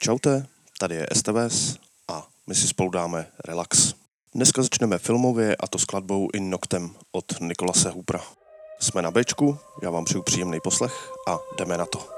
Čaute, tady je STVS a my si spolu dáme relax. Dneska začneme filmově a to skladbou In Noctem od Nikolase Hoopera. Jsme na Bčku, já vám přeju příjemný poslech a jdeme na to.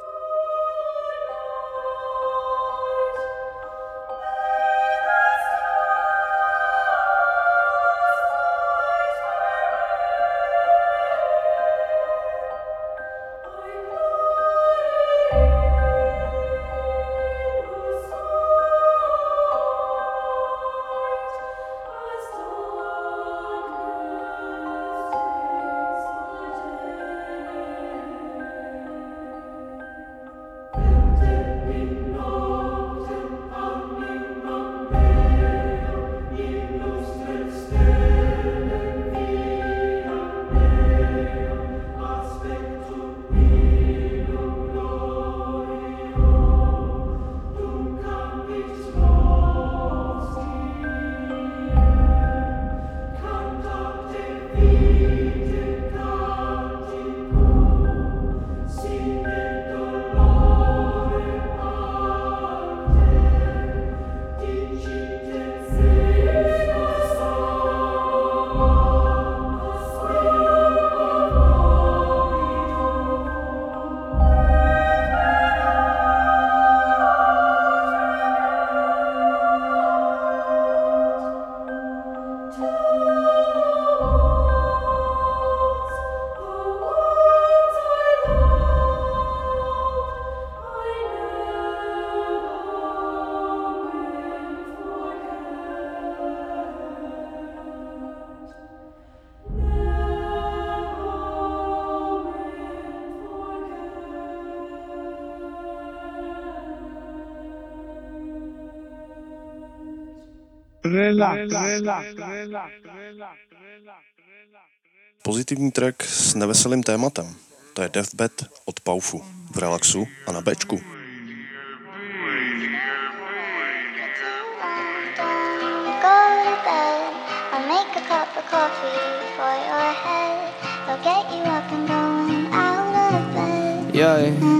Pozitivní track s neveselým tématem. To je Deathbed od Paufu v relaxu a na Bčku. Yeah.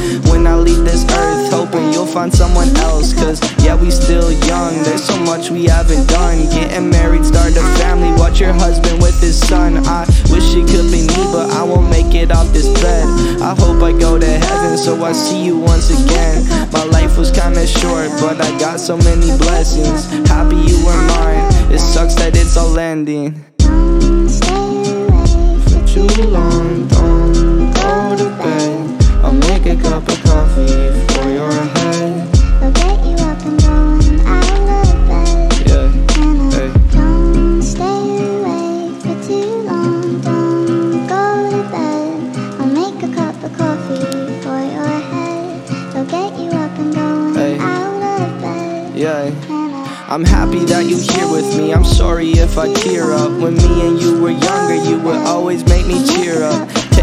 When I leave this earth, hoping you'll find someone else. Cause yeah, we still young, there's so much we haven't done. Getting married, start a family, watch your husband with his son. I wish it could be me, but I won't make it off this bed. I hope I go to heaven so I see you once again. My life was kinda short, but I got so many blessings. Happy you were mine, it sucks that it's all ending. For too long, don't go to bed. I'll make a cup of coffee for your head. We'll get you up and going out of bed. Yeah. I'm happy that you're here with me. I'm sorry if I tear up. When me and you were younger, you would always make me cheer up.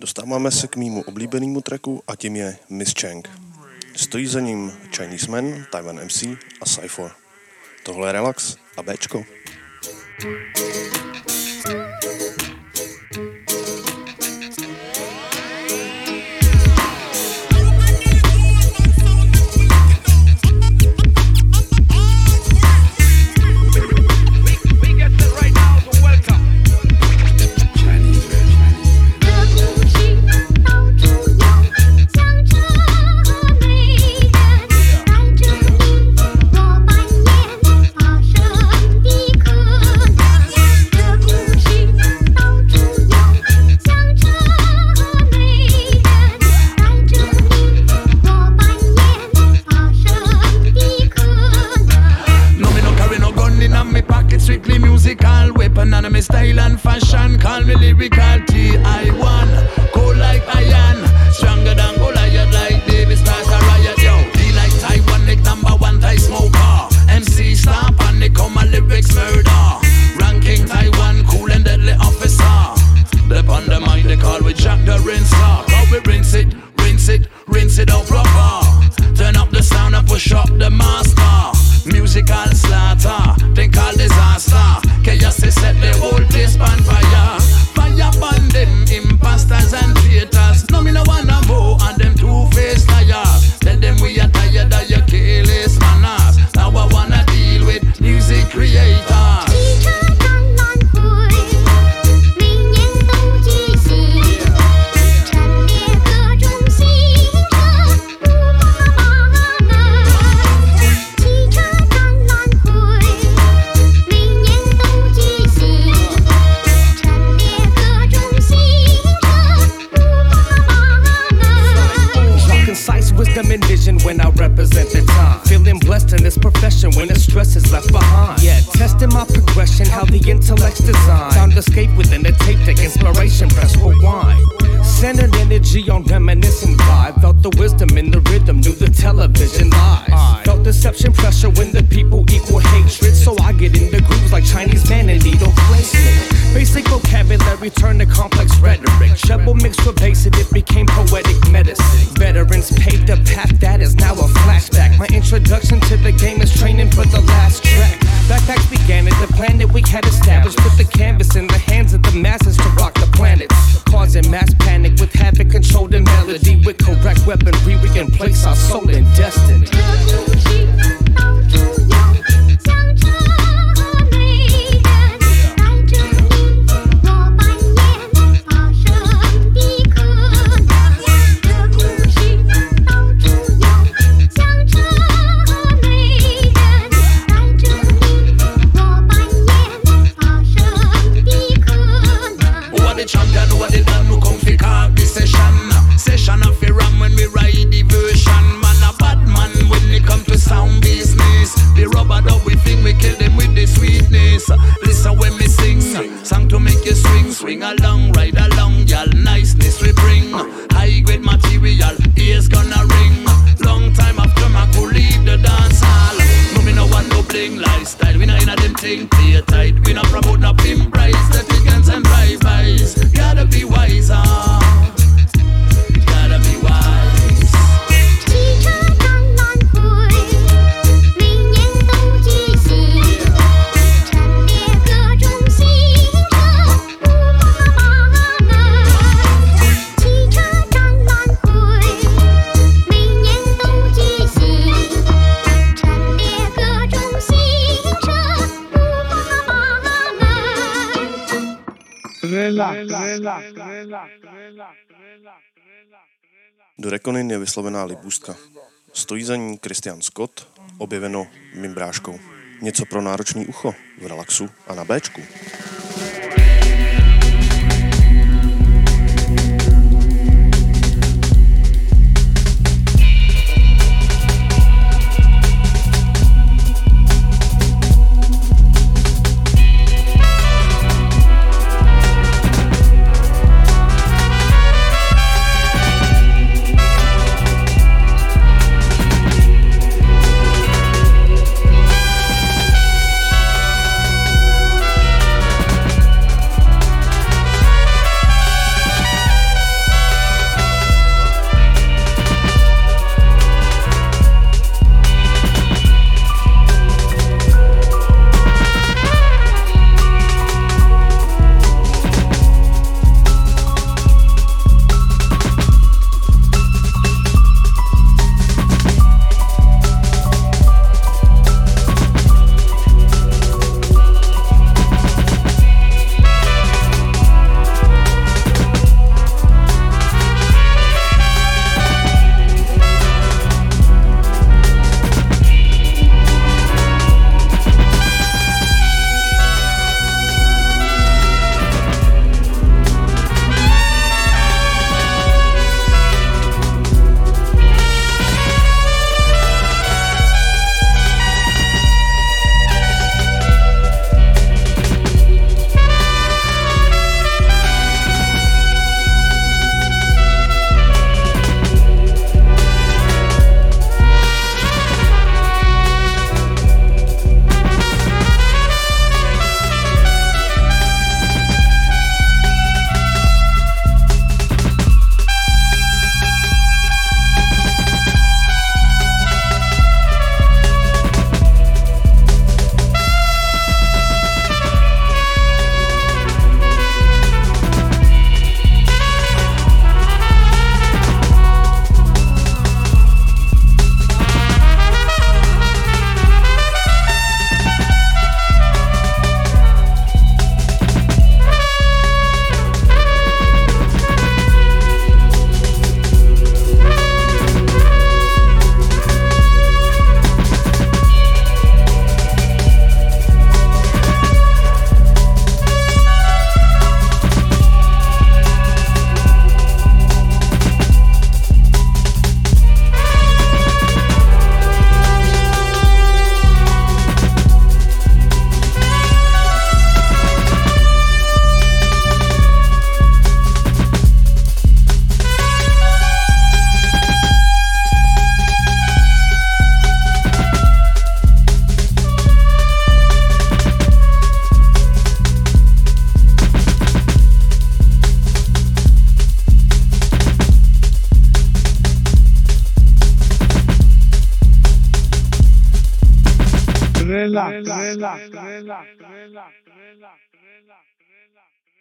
Dostáváme se k mýmu oblíbenému tracku a tím je Miss Chang. Stojí za ním Chinese Man, Taiwan MC a Cypher. Tohle je Relax a Bčko. thank you Wisdom and vision when I represent the time. Feeling blessed in this profession when the stress is left behind. Yeah, testing my progression, how the intellect's designed. Sound escape within the tape deck, inspiration press rewind. Centered energy on reminiscent vibe. Felt the wisdom in the rhythm, knew the television lies. Felt deception pressure when the people equal hatred. So I get into grooves like Chinese man and needle placement. Basic vocabulary turned to complex rhetoric. Treble mixed with bass it became poetic medicine. Veterans paid the path that is now a flashback. My introduction to the game is training for the last track. Backpacks began it. the that we had established. Put the canvas in the hands of the masses to rock the planet. Causing mass panic with havoc controlled and melody. With correct weaponry, we can place our soul in destined. sound business. The rubber that we think we kill them with the sweetness. Listen when me sing, song to make you swing, swing along, ride along, y'all. Niceness we bring, high grade material, ears gonna ring. Long time after my cool leave the dance hall. No me no want no bling lifestyle, we not in a them thing. Play tight, we not promote, not embrace the things and drive bys. Gotta be wiser. Do Rekonin je vyslovená libůstka. Stojí za ní Christian Scott, objeveno mimbráškou. Něco pro náročný ucho, v relaxu a na Bčku.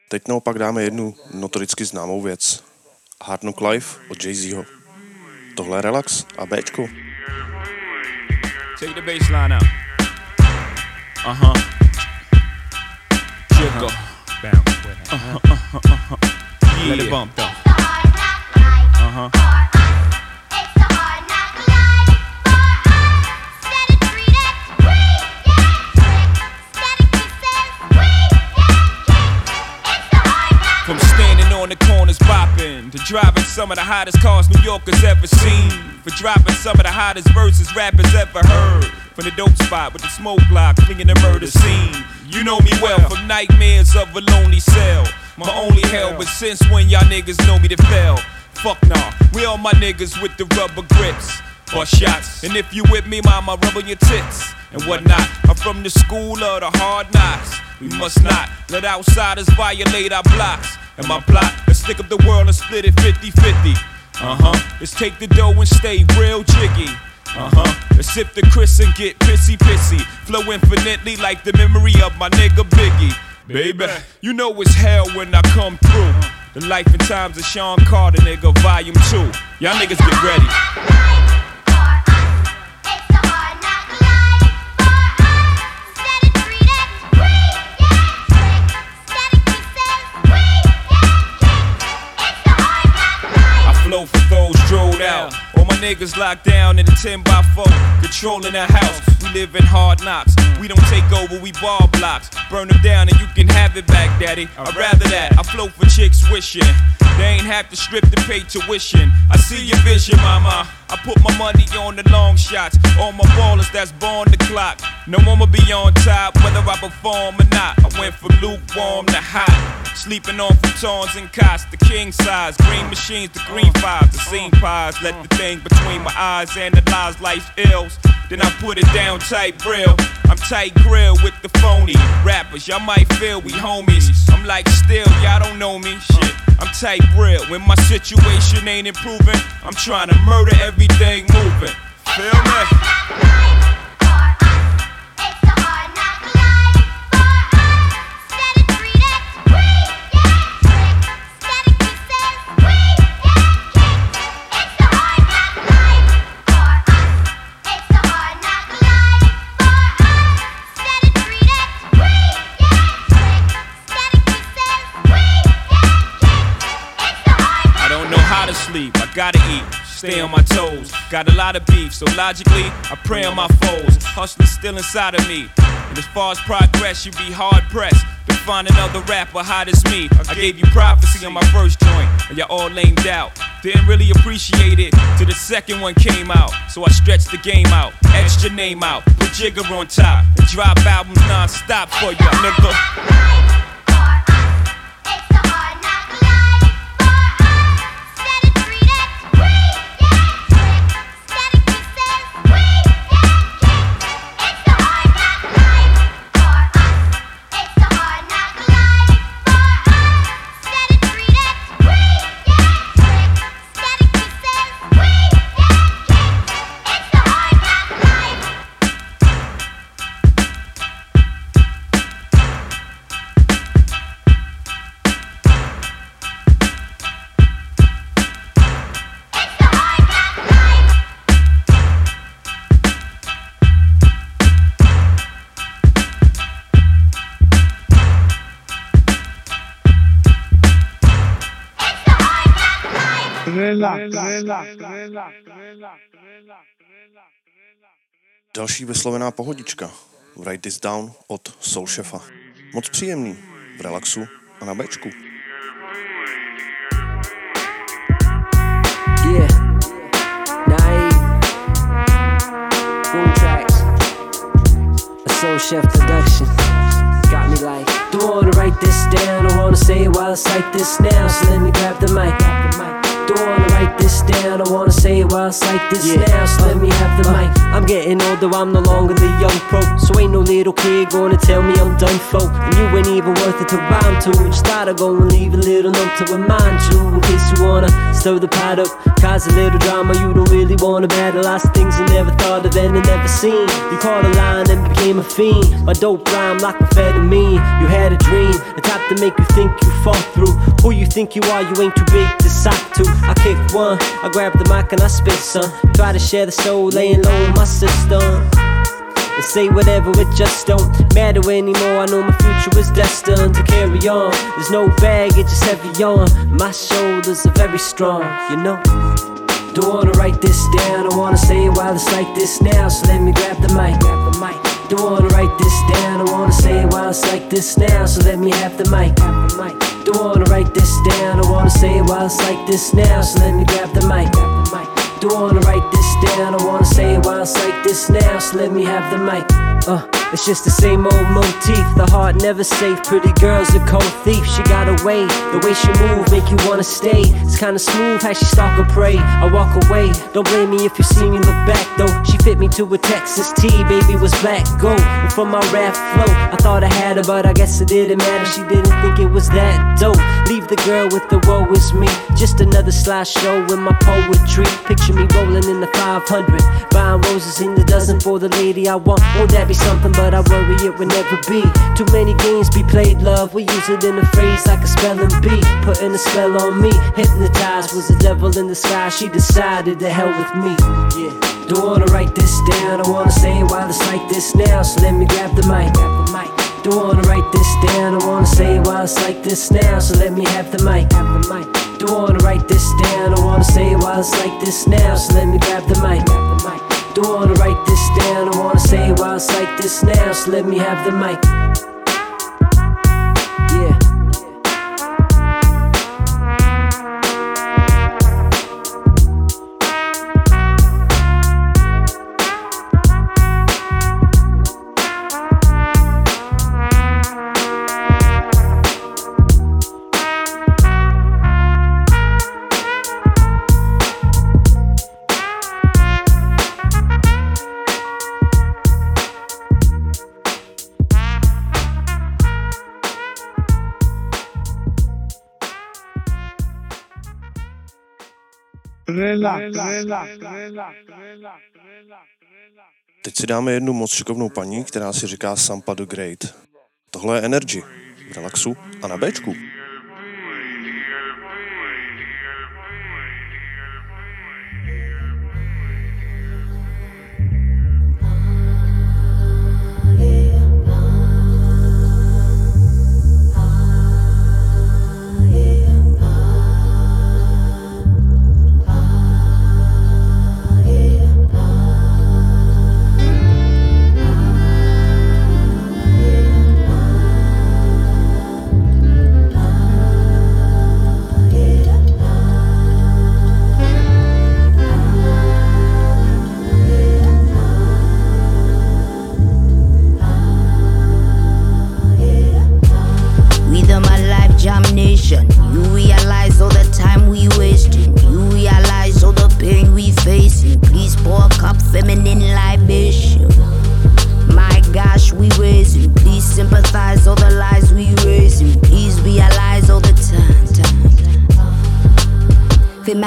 Teď naopak dáme jednu notoricky známou věc. Hard Knock Life od Jay-Zho. Tohle je relax a Bčko. Take the baseline out. Uh huh. Jiggle. Bounce it. Uh-huh, uh-huh, uh-huh. Let it bump though. Uh huh. Bopping to driving some of the hottest cars New Yorkers ever seen. For dropping some of the hottest verses rappers ever heard. From the dope spot with the smoke block, clinging the murder scene. You know me well from nightmares of a lonely cell. My only hell, but since when y'all niggas know me to fail? Fuck nah, we all my niggas with the rubber grips. Bust shots, and if you with me, mama, rub on your tits and whatnot. I'm from the school of the hard knocks. We must not let outsiders violate our blocks. And my plot, let's stick up the world and split it 50 50. Uh huh. Let's take the dough and stay real jiggy. Uh huh. Let's sip the Chris and get pissy pissy. Flow infinitely like the memory of my nigga Biggie. Baby, you know it's hell when I come through. The life and times of Sean Carter, nigga, volume 2. Y'all niggas get ready. Flow for those drilled out. All my niggas locked down in a 10 by 4, controlling the house. Live in hard knocks. We don't take over, we ball blocks. Burn them down and you can have it back, daddy. I'd rather that. I flow for chicks wishing. They ain't have to strip to pay tuition. I see your vision, mama. I put my money on the long shots. All my ballers that's born the clock. No one will be on top, whether I perform or not. I went from lukewarm to hot. Sleeping on futons and cots, the king size. Green machines, the green fives, the scene pies. Let the thing between my eyes analyze life's ills. Then I put it down tight real. I'm tight grill with the phony rappers. Y'all might feel we homies. I'm like still, y'all don't know me. Shit, I'm tight real. When my situation ain't improving, I'm trying to murder everything moving. Feel me? Gotta eat, stay on my toes. Got a lot of beef, so logically, I pray on my foes. Hustling still inside of me. And as far as progress, you'd be hard pressed to find another rapper hot as me. I gave you prophecy on my first joint, and y'all all lamed out. Didn't really appreciate it till the second one came out. So I stretched the game out, etched your name out, put Jigga on top, and drop albums non-stop for ya, nigga. Další vyslovená pohodička. Write This Down od Soul Chefa. Moc příjemný, v relaxu a na bečku. Yeah. Soul Chef production. Got me like, don't wanna write this down, don't wanna say it while I cite this now, so let me grab the mic. Grab the mic. Don't wanna write this down, I wanna say it while I cite this yeah. now. So let me have the mic. I'm getting older, I'm no longer the young pro. So ain't no little kid gonna tell me I'm done for. And you ain't even worth it to rhyme to. Just thought I'd go and leave a little note to remind you. In case you wanna stir the pot up, cause a little drama you don't really wanna battle. Lots of things you never thought of and never seen. You caught a line and became a fiend. My dope rhyme like amphetamine. You had a dream, the type to make you think you fall through. Who you think you are, you ain't too big to sock to. I kick one, I grab the mic and I spit some. Try to share the soul, laying low my system. And say whatever, it just don't matter anymore. I know my future is destined to carry on. There's no baggage, it's heavy on. My shoulders are very strong, you know. Don't wanna write this down, I wanna say it while it's like this now. So let me grab the mic, grab the mic. It's like this now. So let me have the mic. Don't wanna write this down, I wanna say it while it's like this now. So let me grab the mic, grab the mic. Don't wanna write this down, I wanna say it while it's like this now. So let me have the mic. Uh. It's just the same old motif. The heart never safe. Pretty girl's a cold thief. She got away. The way she move make you wanna stay. It's kinda smooth how she stalk a prey. I walk away. Don't blame me if you see me look back though. She fit me to a Texas T. Baby was black gold. And from my rap flow, I thought I had her, but I guess it didn't matter. She didn't think it was that dope. Leave the girl with the woe is me. Just another slideshow in my poetry. Picture me rolling in the 500. Buying roses in the dozen for the lady I want. Won't that be something? But I worry it will never be. Too many games be played, love. We use it in a phrase like a spelling bee. Putting a spell on me. Hypnotized was the devil in the sky. She decided to hell with me. Yeah. Don't wanna write this down. I wanna say it while it's like this now. So let me grab the mic. Grab the mic. Don't wanna write this down. I wanna say it while it's like this now. So let me have the mic. Have the mic. Don't wanna write this down. I wanna say it while it's like this now. So let me grab the mic. Grab the mic. Don't wanna write this down. I wanna say it while it's like this now. So let me have the mic. Teď si dáme jednu moc šikovnou paní, která si říká Sampa the Great. Tohle je Energy v relaxu a na Bčku.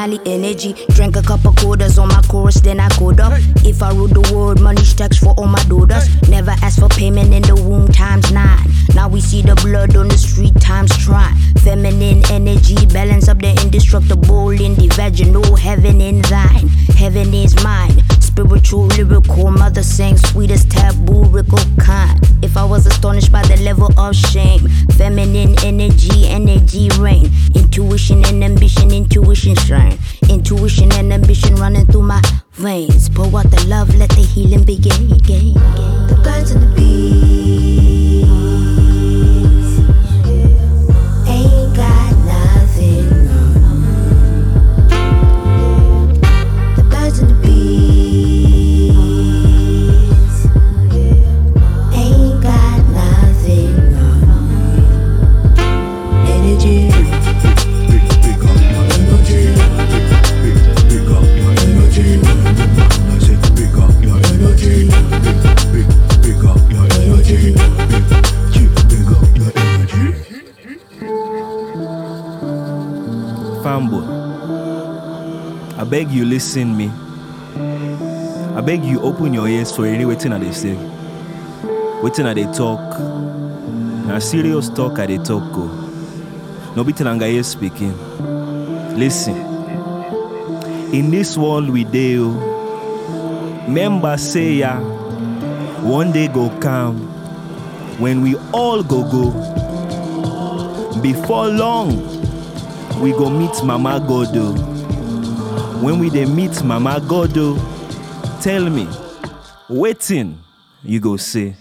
Energy. Drank a couple quarters on my chorus, then I code up. If I rule the world, money stacks for all my daughters. Never ask for payment in the womb times nine. Now we see the blood on the street times try. Feminine energy, balance up the indestructible in the vaginal. Heaven in thine, heaven is mine. Spiritual, lyrical, mother sang sweetest taboo, rickle kind. If I was astonished by the level of shame, feminine energy, energy reign. Intuition and ambition, intuition shine. Intuition and ambition running through my veins. Pour out the love, let the healing begin. The birds and the bees beg you listen me. I beg you open your ears for any waiting that they say. Waiting that they talk. Now serious talk I they talk go. No be telling speaking. Listen. In this world we deal. Oh, member say ya. One day go come when we all go go. Before long, we go meet Mama Godo. Oh. When we dey meet Mama Godo, oh, tell me, waiting you go say.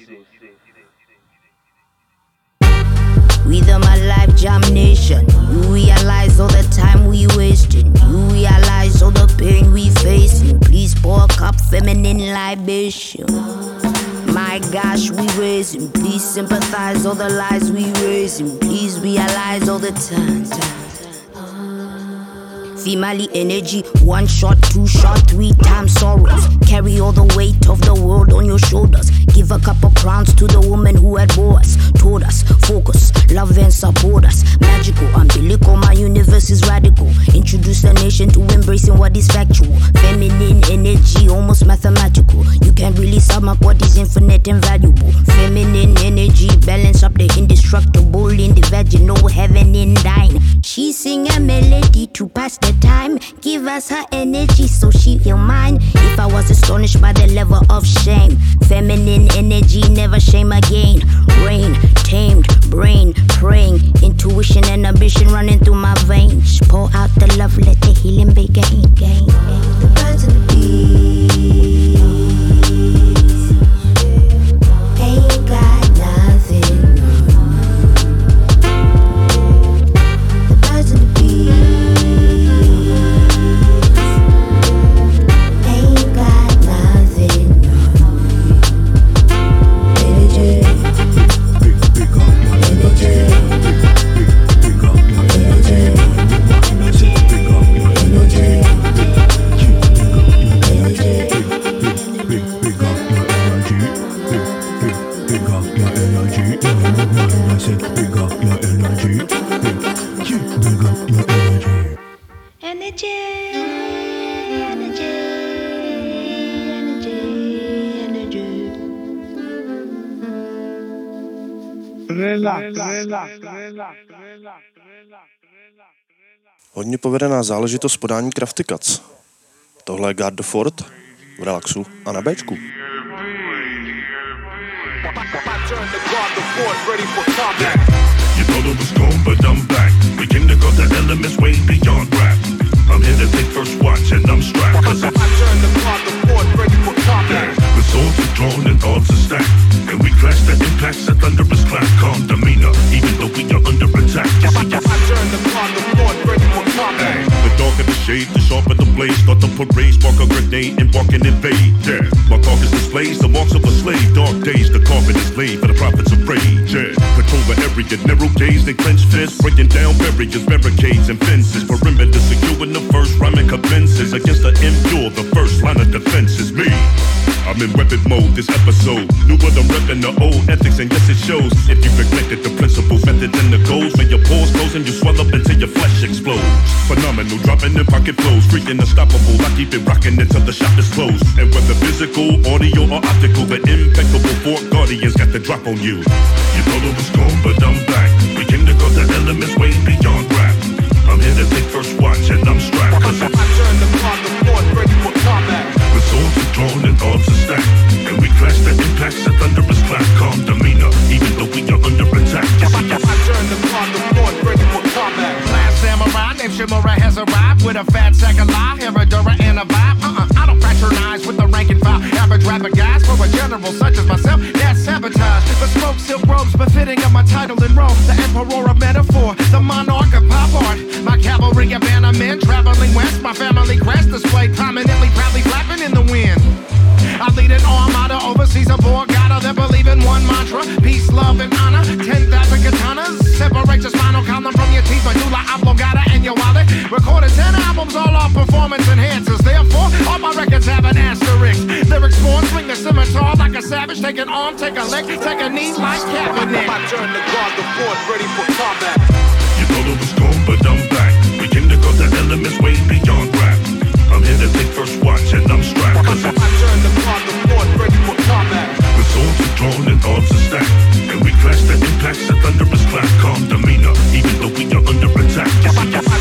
With my life jam nation, you realize all the time we wasting. You realize all the pain we facing. Please pour a cup feminine libation. My gosh, we raising. Please sympathize all the lies we raising. Please realize all the times. Female energy, one shot, two shot, three times sorrows. Carry all the weight of the world on your shoulders. Give a couple crowns to the woman who had bore us, told us, focus, love and support us. Magical, umbilical, my universe is radical. Introduce the nation to embracing what is factual. Feminine energy, almost mathematical. You can't really sum up what is infinite and valuable. Feminine energy, balance up the indestructible in the vaginal heaven in thine. She sing a melody to pass the time. Give us her energy so she will mine. If I was astonished by the level of shame, feminine energy never shame again. Rain, tamed, brain, praying, intuition and ambition running through my veins. Pour out the love, let the healing begin. The birds and the bees Hodně povedená záležitost podání Crafty Cuts. Tohle je Guard the Fort v relaxu a na Bčku. You thought it was gone, but I'm back. We came to got the elements way beyond rap. I'm here to take first breaking down barriers, barricades, and fences. Perimeter secure in the first rhyming commences against the impure. The first line of defense is me. I'm in weapon mode this episode. New what I'm repping the old ethics, and yes, it shows. If you neglected the principles, methods, and the goals, when your pores close and you swell up until your flesh explodes. Phenomenal, dropping in pocket flows, freaking unstoppable. I keep it rocking until the shop is closed. And whether physical, audio, or optical, the impeccable Fort Guardians got the drop on you. You thought it was gone, but I'm back. We came to got the elements way beyond rap. I'm here to take first watch, and I'm strapped. Cause I turn the clock, the fort ready for combat. The swords are drawn and odds are stacked. And we clash the impacts, a thunderous clap. Calm demeanor, even though we are under attack. You see, I turn the clock, the fort ready for combat. Last samurai named Shimura has arrived with a fat sack of lie, Herodura, and a vibe. Uh-uh, I don't fraternize with the rank and file. Average rapper guys for a general such as myself. That's sabotage. But smoke silk robes befitting of my title The emperor of metaphor, the monarch of pop art. My cavalry of men traveling west. My family crest displayed prominently, proudly flapping in the wind. I lead an armada overseas, a borgata that believe in one mantra peace, love, and honor. 10,000 katanas separate your spinal column from your teeth. Medulla oblongata and your wallet. Recorded 10 albums, all are performance enhancers. Therefore, all my records have an asterisk. Savage. Take an arm, take a leg, take a knee like Kaepernick. My turn to guard, the fort ready for combat. You thought it was gone, but I'm back. Begin to got the elements way beyond rap. I'm here to take first watch, and I'm strapped. Cause I, I turn the clock the forward, ready for combat. The swords are drawn and arms are stacked. And we clash the impacts, a thunderous clap, calm demeanor, even though we are under attack.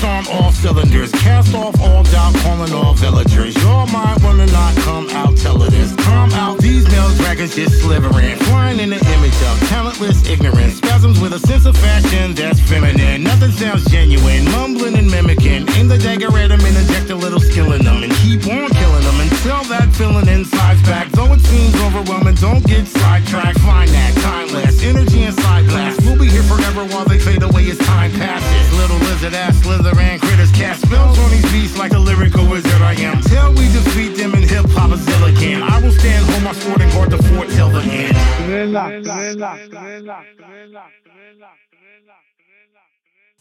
Blast on all cylinders, cast off all doubt, calling all villagers. Your mind wanna not come out, tell it is. Come out, these male dragons just slithering, flying in the image of talentless ignorance. Spasms with a sense of fashion that's feminine. Nothing sounds genuine, mumbling and mimicking. In the dagger at them and inject a little skill in them, and keep on killing them until that feeling inside's back. Though it seems overwhelming, don't get sidetracked. Find that timeless energy inside blast. Be here forever while they fade away as time passes. Little lizard ass slither and critters cast spells on these beats like a lyrical wizard I am. Till we defeat them in hip hop as again. I will stand home my sword and guard the fort till the end.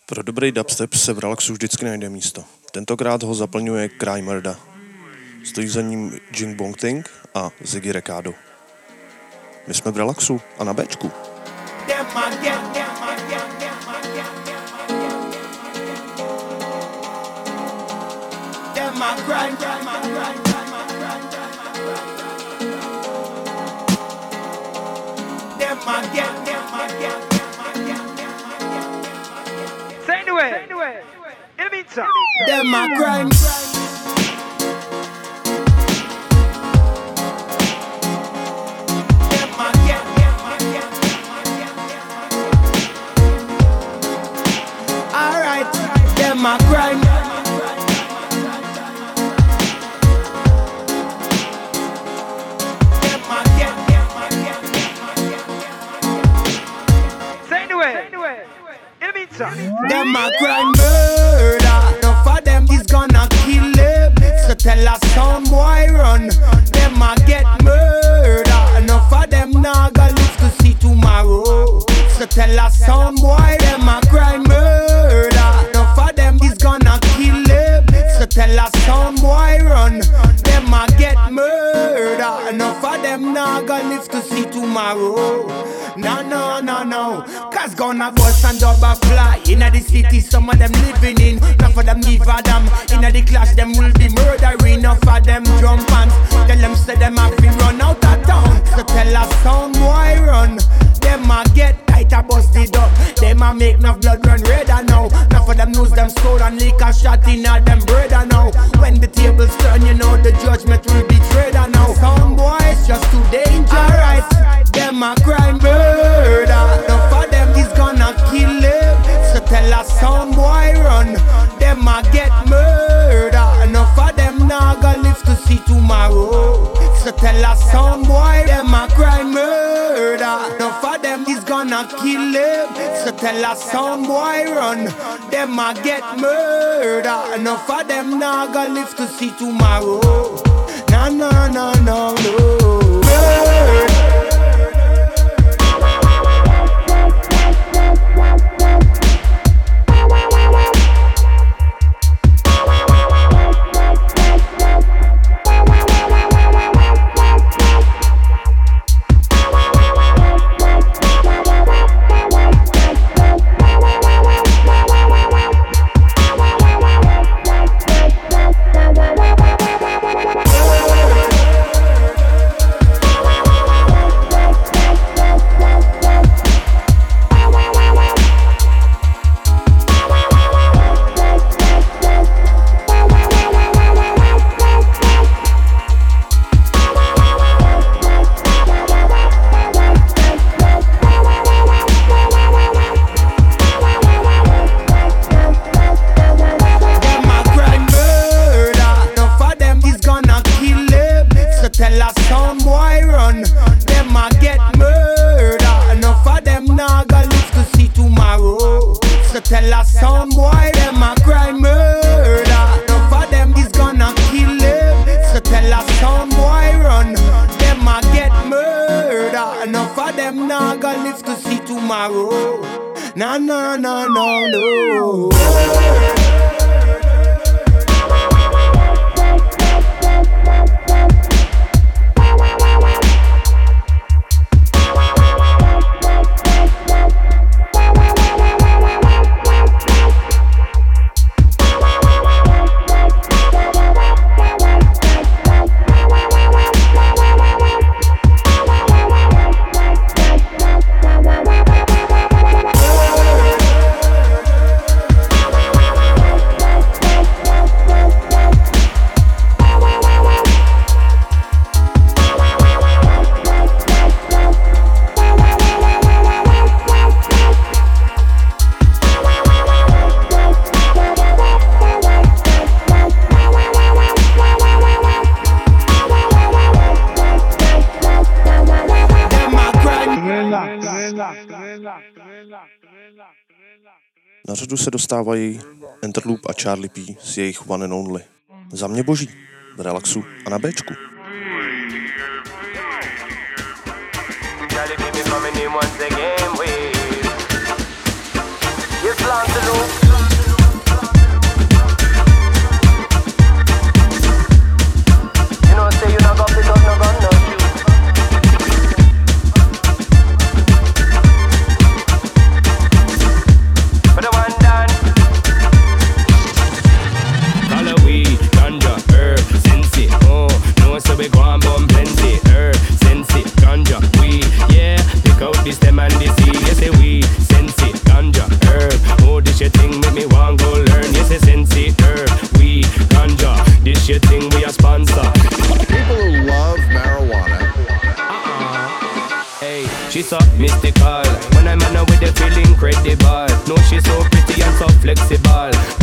Pro dobrý dubstep se v relaxu vždycky najde místo. Tentokrát ho zaplňuje Cry Murda. Stojí za ním Jing Bong Ting a Ziggy Recado. My jsme v relaxu a na Bčku. Say anyway. In the meantime. Them my crime. Gonna live to Na řadu se dostávají Interloop a Charlie P s jejich One and Only. Za mě boží, v relaxu a na Bčku. Pretty and so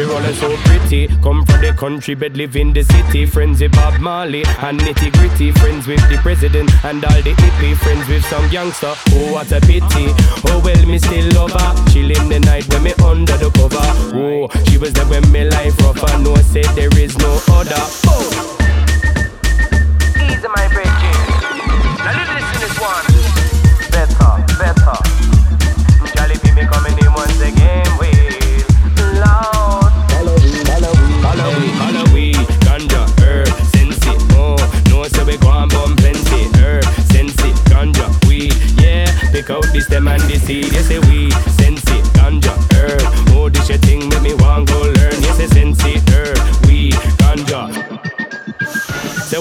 natural and so pretty. Come from the country, but live in the city. Friends with Bob Marley and nitty gritty. Friends with the president and all the hippie. Friends with some youngster. Oh, what a pity. Oh, well, me still love her. Chilling the night when me under the cover. Oh, she was there when me life rougher. No, said there is no other. Oh. Them and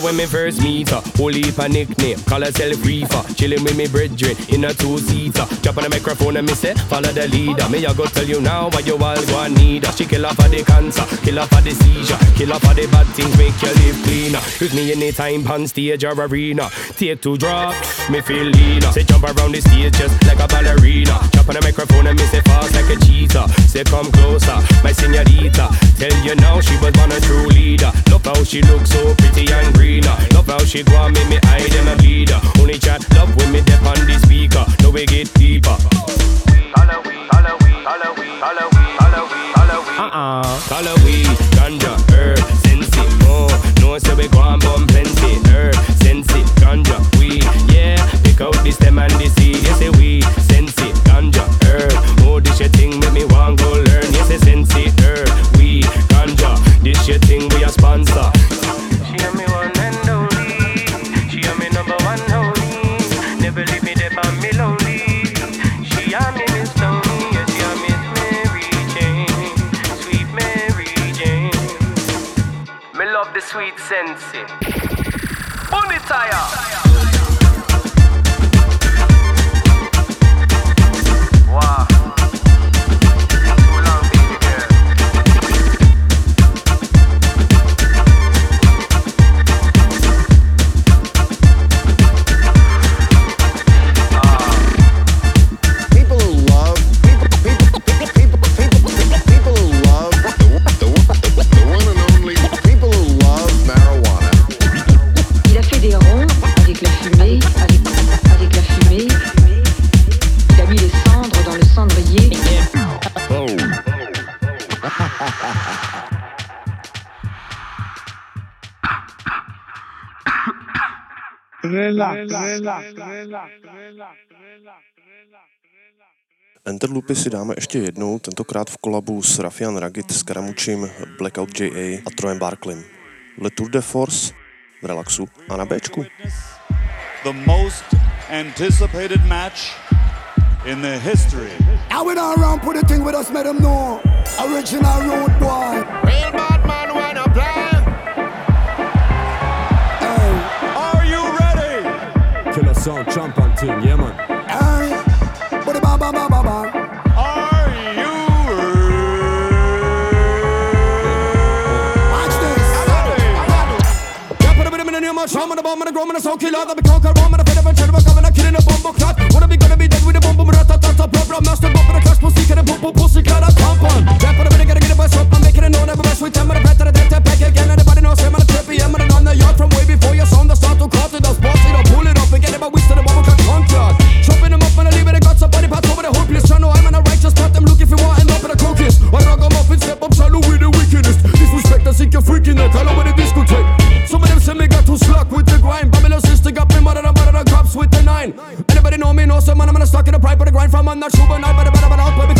when me first meet her, whole heap a nickname, call herself Reefer. Chilling with me brethren in a two-seater. Drop on the microphone and me say, follow the leader. Me I go tell you now why you all go and need her. She kill off for the cancer, kill off for the seizure, kill off for the bad things, make you live cleaner. Use me anytime on stage or arena. Take two drop, me feel leaner. Say jump around the stage just like a ballerina. Drop on the microphone and me say fast like a cheetah. Say come closer, my señorita. Tell you now she was born a true leader. Look how she looks so pretty and greener. Love how she go and make me eye them a bleeder. Only chat love when me dip on the speaker. Now we get deeper. We, we, we, follow we, follow we, follow we. Uh-uh. Weed, ganja, herb, sensi, oh No, so we go and bum plenty Herb, sensi, ganja, weed, yeah Pick out this them and this seed Yes, say Enterloopy si dáme ještě jednou, tentokrát v kolabu s Rafian Ragit, s Karamučím, Blackout J.A. a Trojem Barkleym. Le Tour de Force v relaxu a na Bčku. the most anticipated match in the history. I went around put the thing with us, let them know. Original road boy. Real bad man wanna play. Yeah, put a bit of in your mouth, sham on the bomb and the grom and the soul killer. That be conquer Rome and the fed of a cherry, coming and killing a bomb clot. Wanna be gonna be dead with a bomb, boom, rat, tat, tat, tat, problem, master, bump, and a clash, pussy, can a boom, boom, pussy, cat, a compound. Yeah, put a bit of get it by something, sick, you're freaking out all over the discotheque. Some of them say me got too slack with the grind. But me little sister got me mother than better than cops with the nine. Anybody know me, No, some man, I'm gonna stuck in a pride, but the grind from, I'm not sure, but not, but, but, but, but, but, but,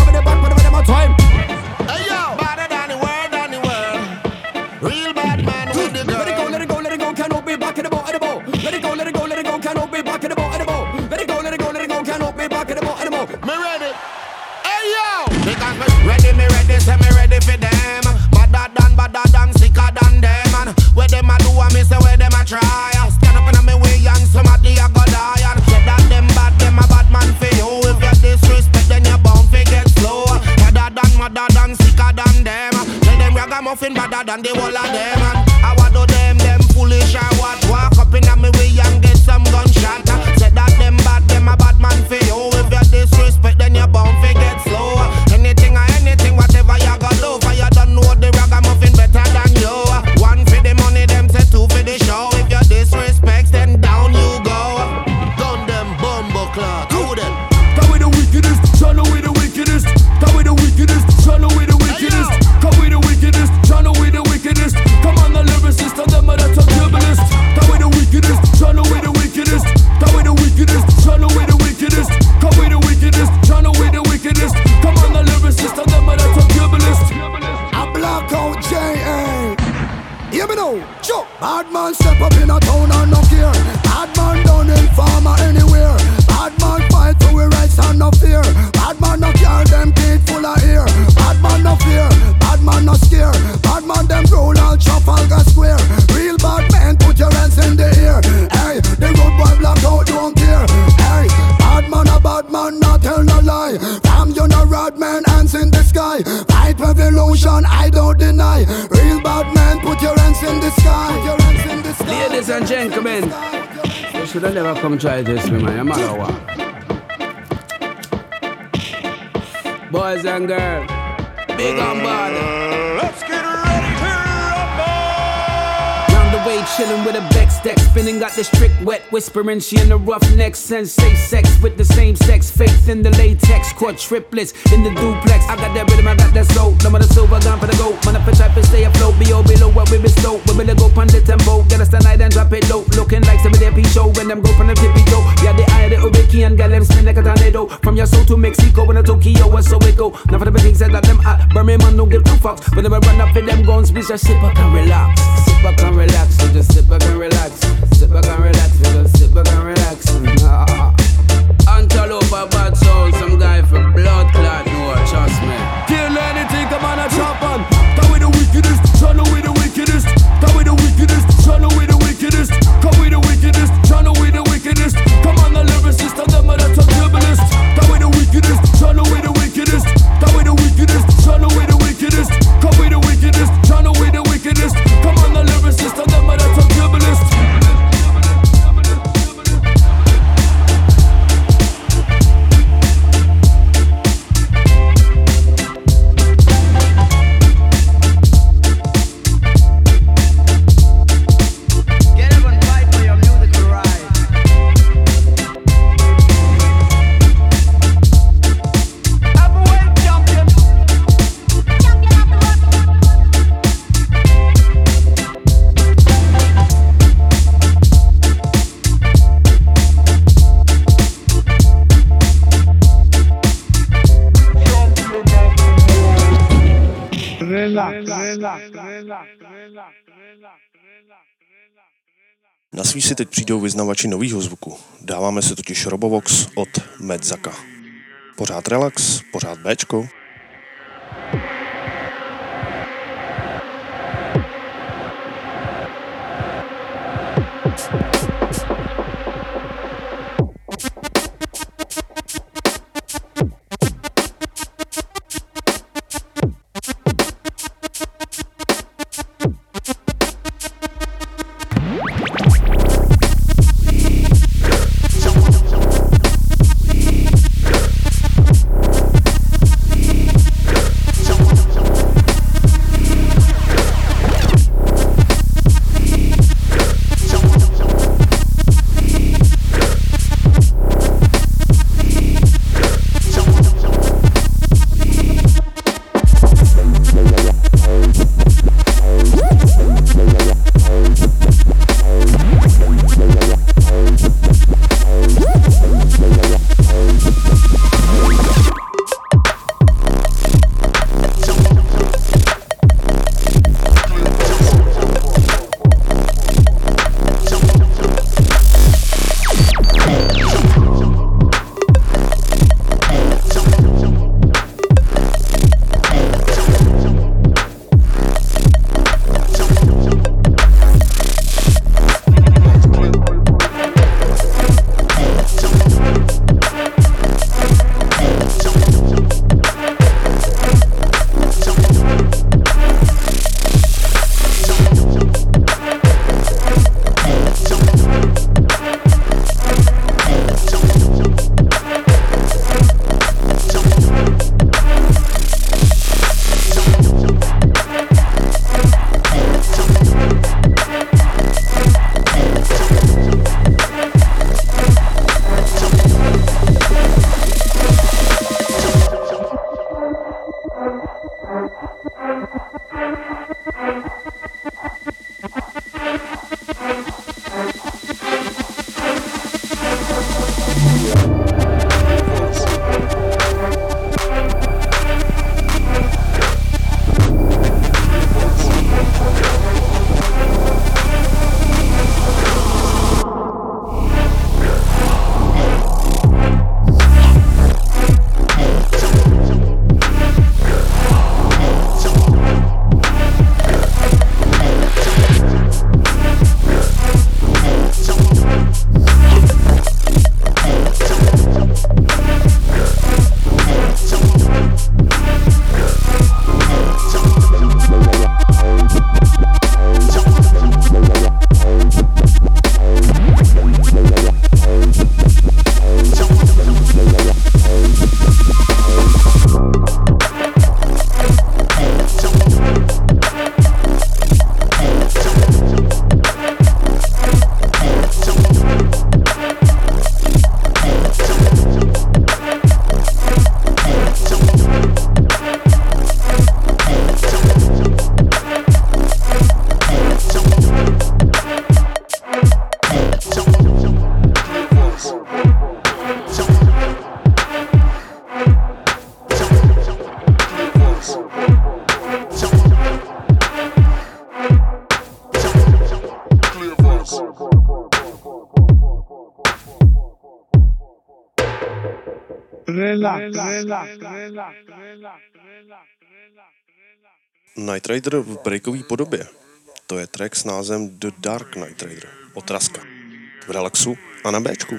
high. Fight revolution, I don't deny. Real bad man, put your hands in the sky. In the sky. Ladies and gentlemen, you should have never come try this with my Amarawa. Boys and girls, big on bad. Uh, let's get it. Chillin' with a back deck, spinning got this trick wet, whispering she in the rough neck, sensei sex with the same sex, faith in the latex, caught triplets in the duplex. I got that rhythm, I got that soul, no matter silver gone for the go. man, i put try to stay afloat, below, below what we bestow, we better go pon the tempo, get us tonight and drop it low, looking like some of their show, when them go from the tippy toe, yeah, the eye of the hurricane, got them spin like a tornado, from your soul to Mexico, and to Tokyo, and so it go, now for the big things that burn them at, don't give two fucks, when they run up for them guns, we just sit back and relax, sit back and relax, so just sit back and relax. Sit back and relax, we just sit back and relax. Antelope, bad sounds. Na svý si teď přijdou vyznavači novýho zvuku. Dáváme se totiž Robovox od Medzaka. Pořád relax, pořád Bčko, Night Rider v breakové podobě. To je track s názvem The Dark Night Rider od Raska. V relaxu a na Bčku.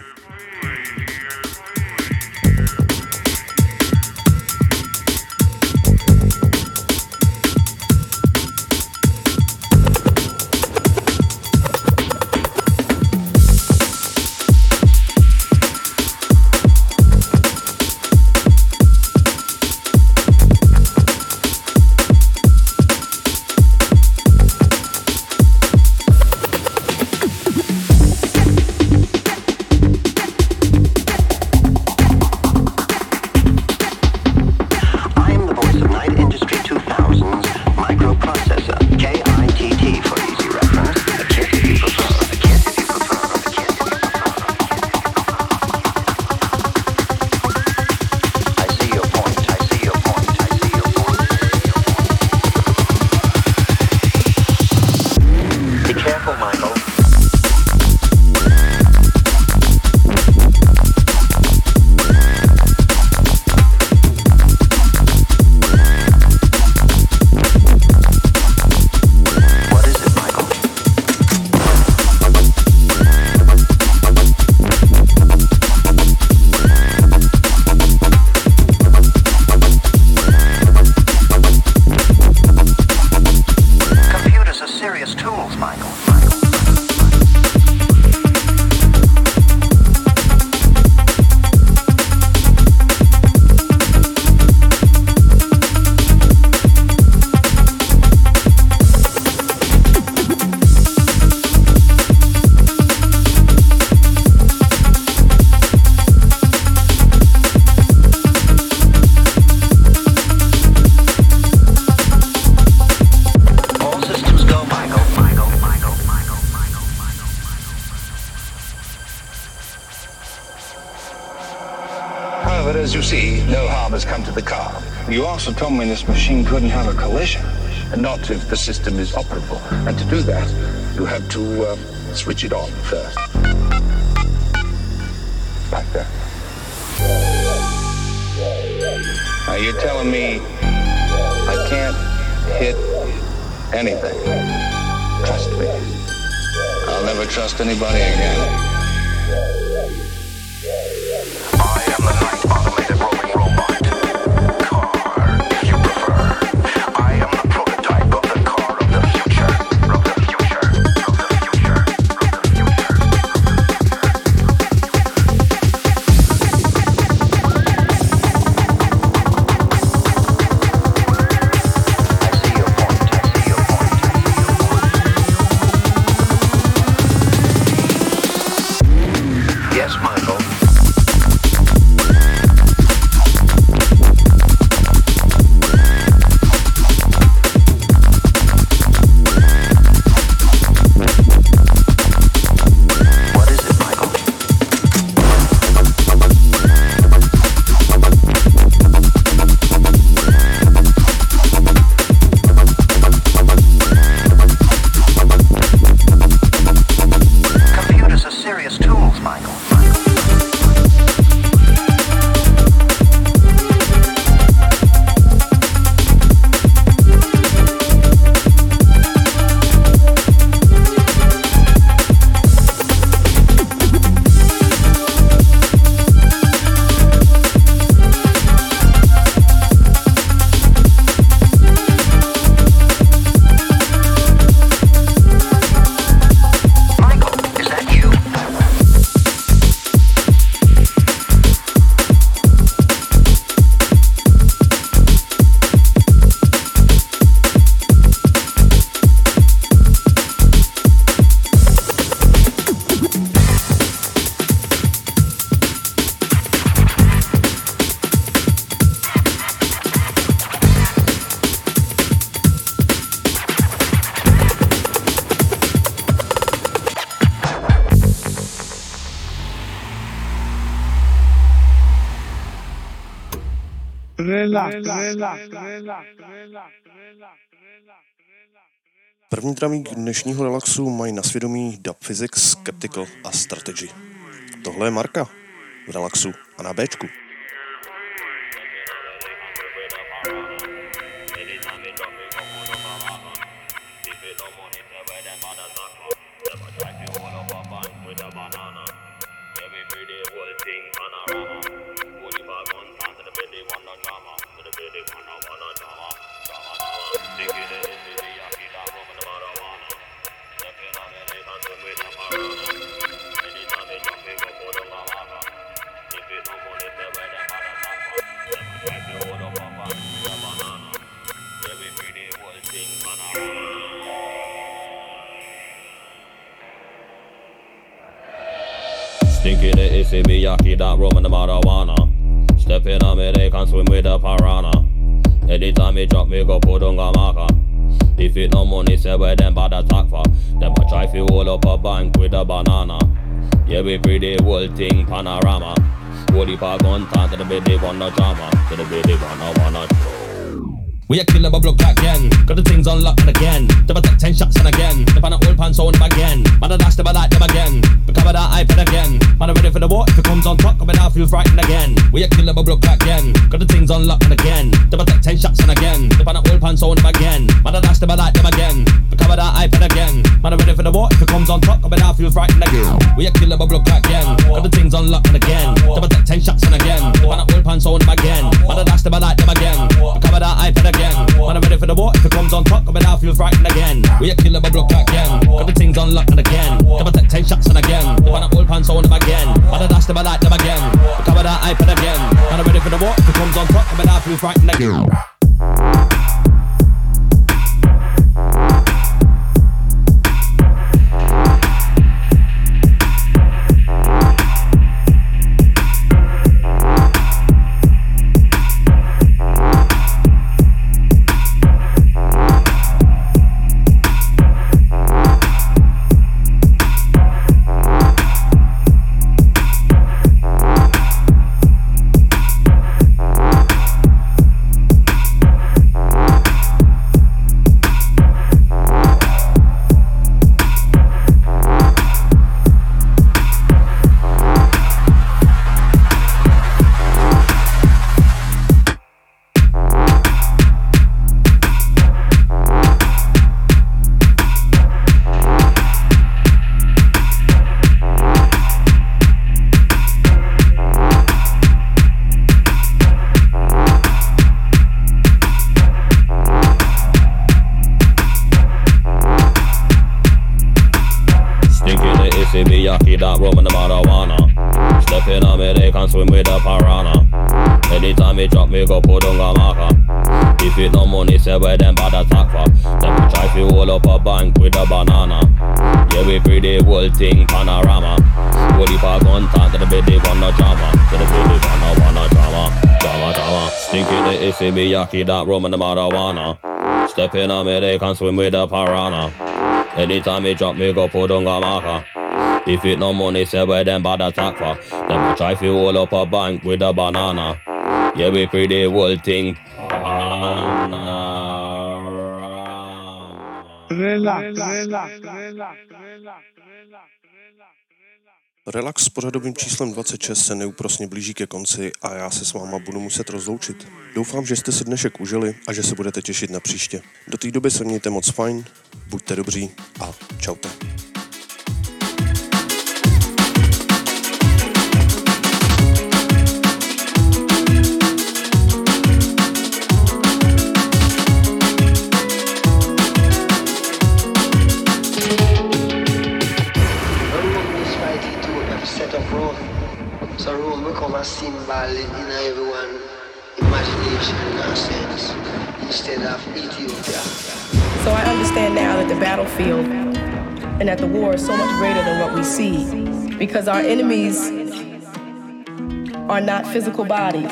This machine couldn't have a collision, and not if the system is operable. And to do that, you have to uh, switch it on first. Like that. Now you're telling me I can't hit anything. Trust me. I'll never trust anybody again. První dramík dnešního relaxu mají na svědomí Dub Physics, Skeptical a Strategy. Tohle je Marka v relaxu a na Bčku. Thing in me, yaki, that rum and the marijuana. Step in on me, they can swim with the piranha. Anytime me drop me, go put on a marker. If it no money, say where them bad attack for. Them a try fi hold up a bank with a banana. Yeah, we pretty whole thing panorama. Holy pa gun to the baby wanna drama. To the baby wanna wanna. We a killer bubble clock again. Got the things unlocked again. Double take ten shots and again. The pan old pants on again. Man, I dash I like them again. We cover that iPad again. Man, I'm ready for the war. If it comes on top, coming out, feel frightened again. We a killer bubble clock again. Got the things unlocked again. Double take ten shots and again. The pan old pants on them again. Man, I dash them, I like them again. Cover that iPad again. Man, I'm ready for the war. If it comes on top, coming out, feel frightened again. We a killer bubble clock again. Got the things unlocked again. Double take ten shots and again. The pan old pants on them again. Man, I dash them, I like them again. Cover that iPad again. Man, I'm ready for the war. If it comes on top, coming out, feel frightened again. We a killer bubble clock again. Got the things unlocked again. Double take ten shots and again. The pan old pants on them again. Man, I dash them, I like them again. Cover that iPad again. Man, I'm ready for the war. If it comes on top, coming out, feel frightened again. That rum the marijuana. Step in on me, they can swim with the piranha. Anytime me drop me go put on a marker. If it no money, say where them bad attack for. Them a try fi hold up a bank with a banana. Yeah, we pretty whole thing. Relax s pořadovým číslem 26 se neúprosně blíží ke konci a já se s váma budu muset rozloučit. Doufám, že jste si dnešek užili a že se budete těšit na příště. Do té doby se mějte moc fajn, buďte dobří a čaute. Battlefield and that the war is so much greater than what we see because our enemies are not physical bodies.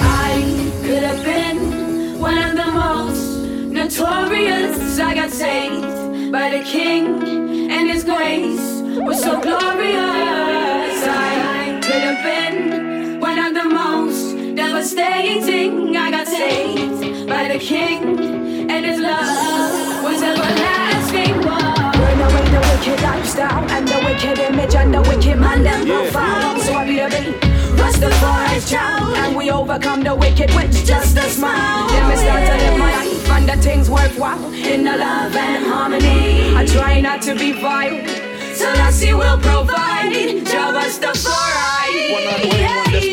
I could have been one of the most notorious. I got saved by the King, and His grace was so glorious. I could have been one of the most devastating. I got saved by the King, and His love was everlasting. War. Burn away the wicked lifestyle and the wicked image and the wicked man them profile. So I be a big Rastafari's child, and we overcome the wicked with just a smile. Let me start to live my life and the things worthwhile in the love and harmony. I try not to be vile, so will provide. Jah Rastafari. I